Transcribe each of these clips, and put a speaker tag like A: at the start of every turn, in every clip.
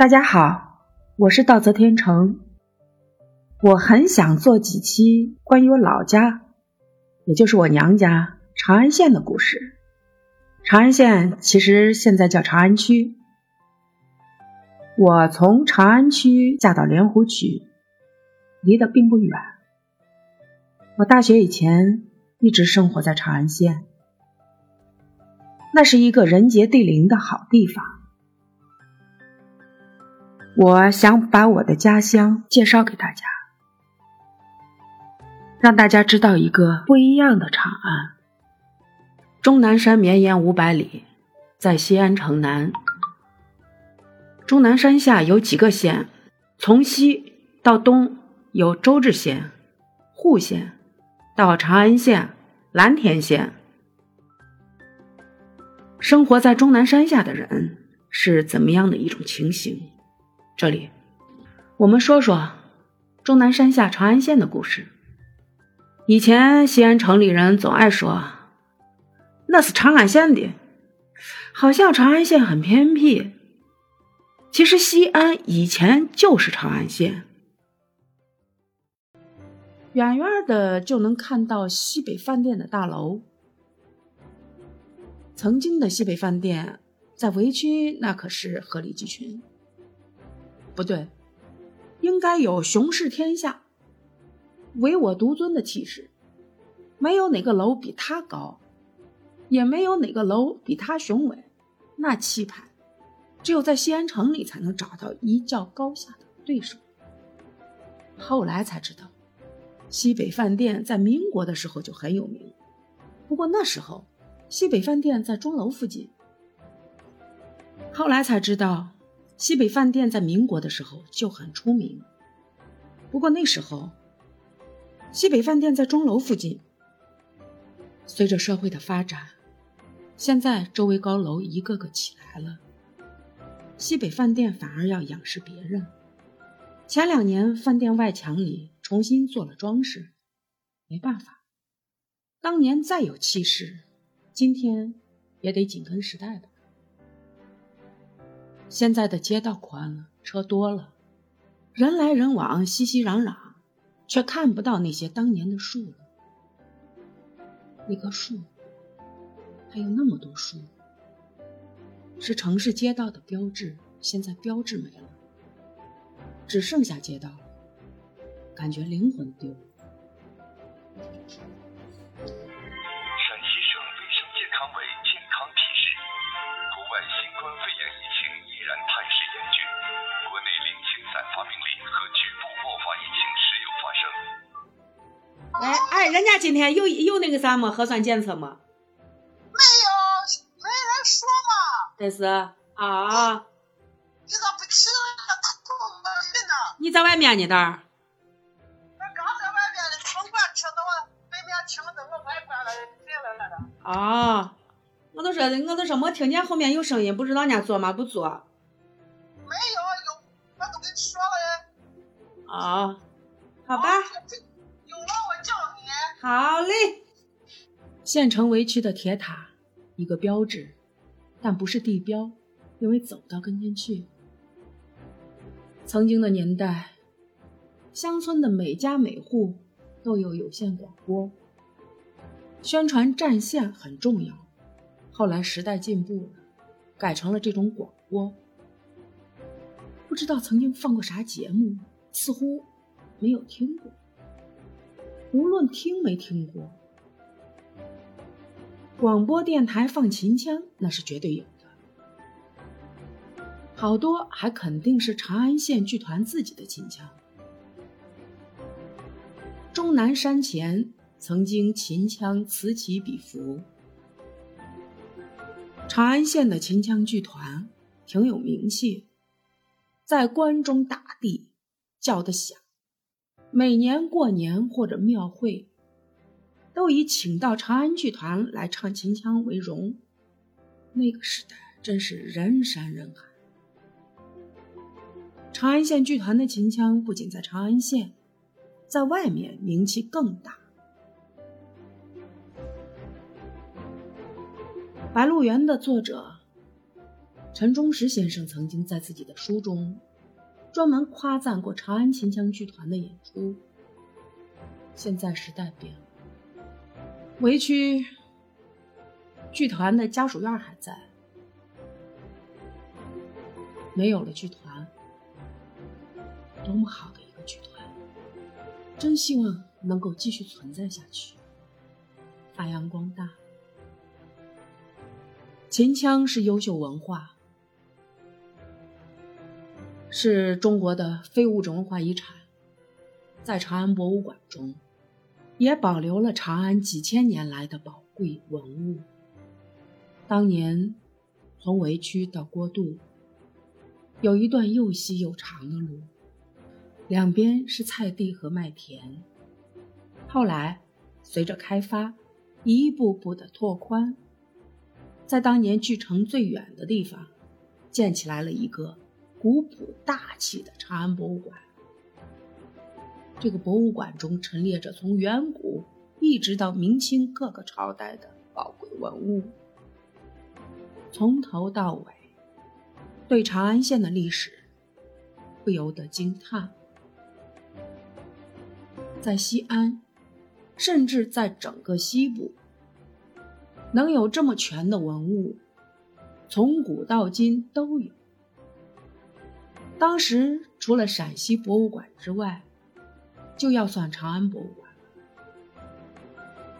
A: 大家好，我是道泽天成。我很想做几期关于我老家，也就是我娘家长安县的故事。长安县其实现在叫长安区。我从长安区嫁到莲湖区，离得并不远。我大学以前一直生活在长安县，那是一个人杰地灵的好地方。我想把我的家乡介绍给大家，让大家知道一个不一样的长安。终南山绵延五百里，在西安城南。终南山下有几个县，从西到东有周至县、户县，到长安县、蓝田县。生活在终南山下的人是怎么样的一种情形？这里，我们说说终南山下长安县的故事。以前西安城里人总爱说，那是长安县的，好像长安县很偏僻。其实西安以前就是长安县，远远的就能看到西北饭店的大楼。曾经的西北饭店在围区那可是鹤立鸡群。不对，应该有雄视天下、唯我独尊的气势。没有哪个楼比他高，也没有哪个楼比他雄伟。那气派，只有在西安城里才能找到一较高下的对手。后来才知道，西北饭店在民国的时候就很有名。不过那时候，西北饭店在钟楼附近。后来才知道。西北饭店在民国的时候就很出名，不过那时候西北饭店在钟楼附近。随着社会的发展，现在周围高楼一个个起来了，西北饭店反而要仰视别人。前两年饭店外墙里重新做了装饰，没办法，当年再有气势，今天也得紧跟时代吧。现在的街道宽了，车多了，人来人往，熙熙攘攘，却看不到那些当年的树了。那棵树，还有那么多树，是城市街道的标志。现在标志没了，只剩下街道了，感觉灵魂丢了。人家今天有有那个啥么核酸检测吗？
B: 没有，没人说嘛。
A: 这是啊。
B: 你咋不提他
A: 呢？你在外面呢？蛋儿。
B: 我刚在外面的城管车到我对面停着，我外关了进来了的。啊，
A: 我都说，我都说没听见后面有声音，不知道人家做吗？不做。
B: 没有，有我都跟你说了。
A: 啊，好吧。好嘞，县城围区的铁塔，一个标志，但不是地标，因为走到跟前去。曾经的年代，乡村的每家每户都有有线广播，宣传战线很重要。后来时代进步了，改成了这种广播。不知道曾经放过啥节目，似乎没有听过。无论听没听过，广播电台放秦腔那是绝对有的，好多还肯定是长安县剧团自己的秦腔。终南山前曾经秦腔此起彼伏，长安县的秦腔剧团挺有名气，在关中大地叫得响。每年过年或者庙会，都以请到长安剧团来唱秦腔为荣。那个时代真是人山人海。长安县剧团的秦腔不仅在长安县，在外面名气更大。《白鹿原》的作者陈忠实先生曾经在自己的书中专门夸赞过长安秦腔剧团的演出。现在时代变了，围区剧团的家属院还在，没有了剧团，多么好的一个剧团！真希望能够继续存在下去，发扬光大。秦腔是优秀文化，是中国的非物质文化遗产，在长安博物馆中，也保留了长安几千年来的宝贵文物。当年从围区到郭渡，有一段又细又长的路，两边是菜地和麦田。后来随着开发，一步步的拓宽。在当年距城最远的地方，建起来了一个古朴大气的长安博物馆。这个博物馆中陈列着从远古一直到明清各个朝代的宝贵文物，从头到尾，对长安县的历史不由得惊叹。在西安，甚至在整个西部。能有这么全的文物，从古到今都有。当时除了陕西博物馆之外，就要算长安博物馆了。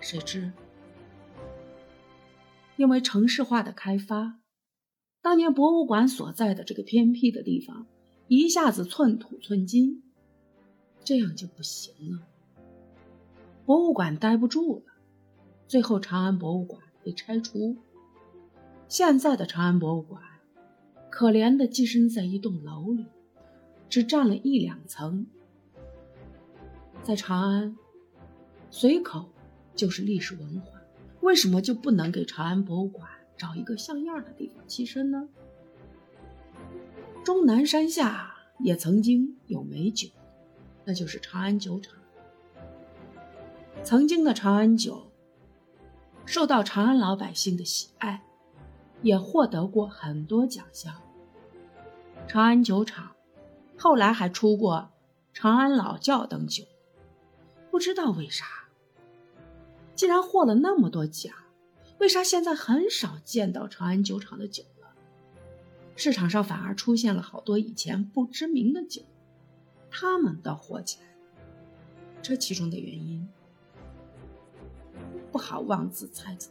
A: 谁知，因为城市化的开发，当年博物馆所在的这个偏僻的地方，一下子寸土寸金，这样就不行了。博物馆待不住了，最后长安博物馆。被拆除。现在的长安博物馆，可怜的寄身在一栋楼里，只占了一两层。在长安，随口就是历史文化，为什么就不能给长安博物馆找一个像样的地方栖身呢？终南山下也曾经有美酒，那就是长安酒厂。曾经的长安酒。受到长安老百姓的喜爱，也获得过很多奖项。长安酒厂后来还出过长安老窖等酒，不知道为啥，既然获了那么多奖，为啥现在很少见到长安酒厂的酒了？市场上反而出现了好多以前不知名的酒，他们倒火起来。这其中的原因。不好妄自猜测。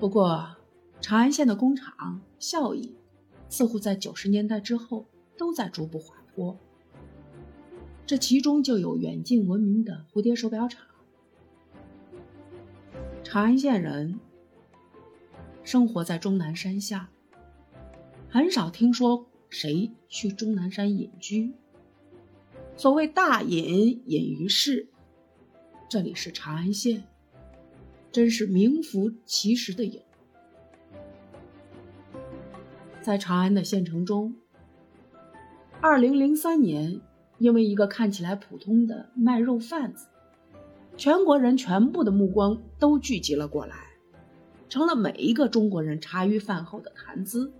A: 不过，长安县的工厂效益似乎在九十年代之后都在逐步滑坡。这其中就有远近闻名的蝴蝶手表厂。长安县人生活在终南山下，很少听说谁去终南山隐居。所谓大隐，隐于市。这里是长安县，真是名副其实的隐。在长安的县城中，二零零三年，因为一个看起来普通的卖肉贩子，全国人全部的目光都聚集了过来，成了每一个中国人茶余饭后的谈资。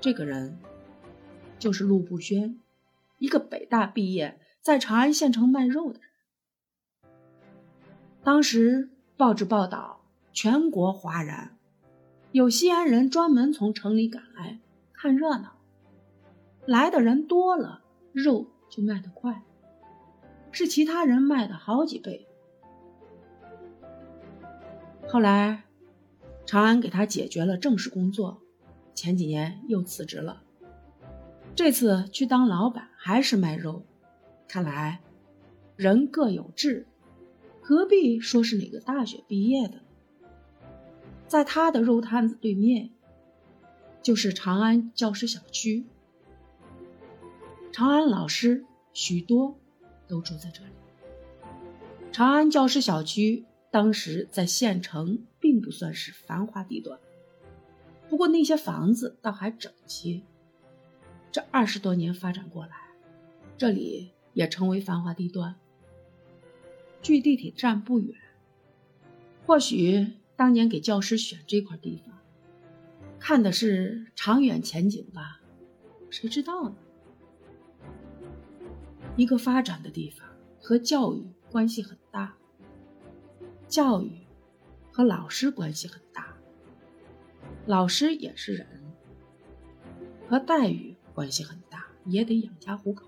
A: 这个人就是陆步轩，一个北大毕业，在长安县城卖肉的人。当时报纸报道，全国哗然，有西安人专门从城里赶来看热闹。来的人多了，肉就卖得快，是其他人卖的好几倍。后来，长安给他解决了正式工作，前几年又辞职了。这次去当老板还是卖肉，看来人各有志。何必说是哪个大学毕业的？在他的肉摊子对面，就是长安教师小区。长安老师许多都住在这里。长安教师小区当时在县城并不算是繁华地段，不过那些房子倒还整齐。这二十多年发展过来，这里也成为繁华地段。距地铁站不远，或许当年给教师选这块地方，看的是长远前景吧？谁知道呢？一个发展的地方和教育关系很大，教育和老师关系很大，老师也是人，和待遇关系很大，也得养家糊口。